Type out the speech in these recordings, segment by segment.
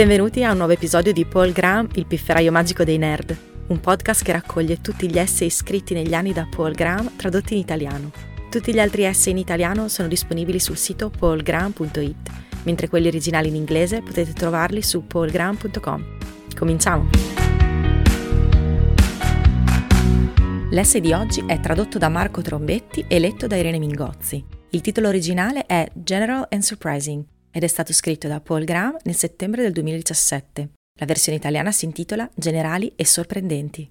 Benvenuti a un nuovo episodio di Paul Graham, il pifferaio magico dei nerd, un podcast che raccoglie tutti gli essay scritti negli anni da Paul Graham tradotti in italiano. Tutti gli altri essay in italiano sono disponibili sul sito paulgraham.it, mentre quelli originali in inglese potete trovarli su paulgraham.com. Cominciamo! L'essay di oggi è tradotto da Marco Trombetti e letto da Irene Mingozzi. Il titolo originale è General and Surprising ed è stato scritto da Paul Graham nel settembre del 2017. La versione italiana si intitola Generali e sorprendenti.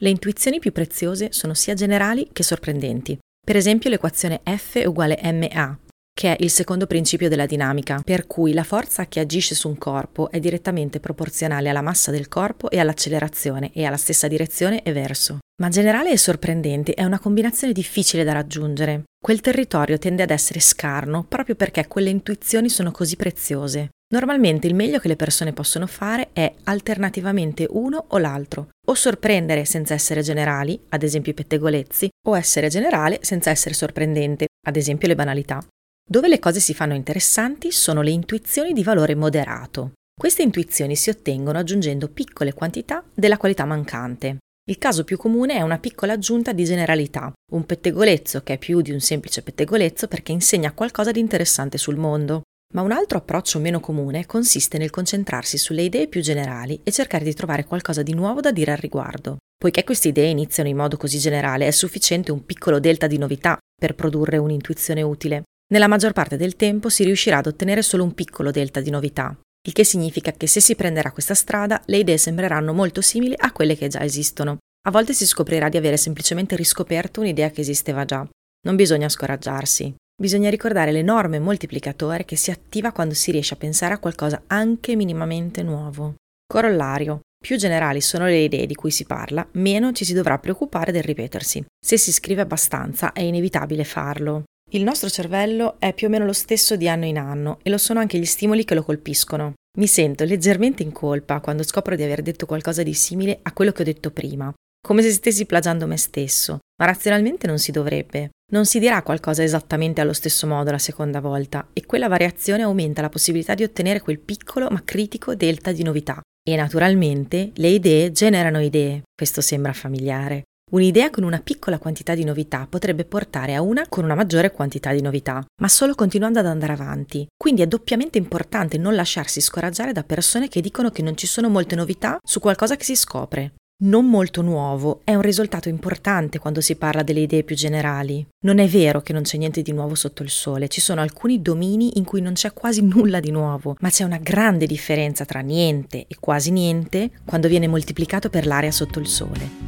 Le intuizioni più preziose sono sia generali che sorprendenti. Per esempio l'equazione F uguale ma, che è il secondo principio della dinamica, per cui la forza che agisce su un corpo è direttamente proporzionale alla massa del corpo e all'accelerazione e alla stessa direzione e verso. Ma generale e sorprendente è una combinazione difficile da raggiungere. Quel territorio tende ad essere scarno proprio perché quelle intuizioni sono così preziose. Normalmente il meglio che le persone possono fare è alternativamente uno o l'altro, o sorprendere senza essere generali, ad esempio i pettegolezzi, o essere generale senza essere sorprendente, ad esempio le banalità. Dove le cose si fanno interessanti sono le intuizioni di valore moderato. Queste intuizioni si ottengono aggiungendo piccole quantità della qualità mancante. Il caso più comune è una piccola aggiunta di generalità, un pettegolezzo che è più di un semplice pettegolezzo perché insegna qualcosa di interessante sul mondo. Ma un altro approccio meno comune consiste nel concentrarsi sulle idee più generali e cercare di trovare qualcosa di nuovo da dire al riguardo. Poiché queste idee iniziano in modo così generale, è sufficiente un piccolo delta di novità per produrre un'intuizione utile. Nella maggior parte del tempo si riuscirà ad ottenere solo un piccolo delta di novità, il che significa che se si prenderà questa strada le idee sembreranno molto simili a quelle che già esistono. A volte si scoprirà di avere semplicemente riscoperto un'idea che esisteva già. Non bisogna scoraggiarsi. Bisogna ricordare l'enorme moltiplicatore che si attiva quando si riesce a pensare a qualcosa anche minimamente nuovo. Corollario. Più generali sono le idee di cui si parla, meno ci si dovrà preoccupare del ripetersi. Se si scrive abbastanza è inevitabile farlo. Il nostro cervello è più o meno lo stesso di anno in anno e lo sono anche gli stimoli che lo colpiscono. Mi sento leggermente in colpa quando scopro di aver detto qualcosa di simile a quello che ho detto prima, come se stessi plagiando me stesso, ma razionalmente non si dovrebbe. Non si dirà qualcosa esattamente allo stesso modo la seconda volta e quella variazione aumenta la possibilità di ottenere quel piccolo ma critico delta di novità. E naturalmente le idee generano idee. Questo sembra familiare. Un'idea con una piccola quantità di novità potrebbe portare a una con una maggiore quantità di novità, ma solo continuando ad andare avanti. Quindi è doppiamente importante non lasciarsi scoraggiare da persone che dicono che non ci sono molte novità su qualcosa che si scopre. Non molto nuovo è un risultato importante quando si parla delle idee più generali. Non è vero che non c'è niente di nuovo sotto il sole, ci sono alcuni domini in cui non c'è quasi nulla di nuovo, ma c'è una grande differenza tra niente e quasi niente quando viene moltiplicato per l'area sotto il sole.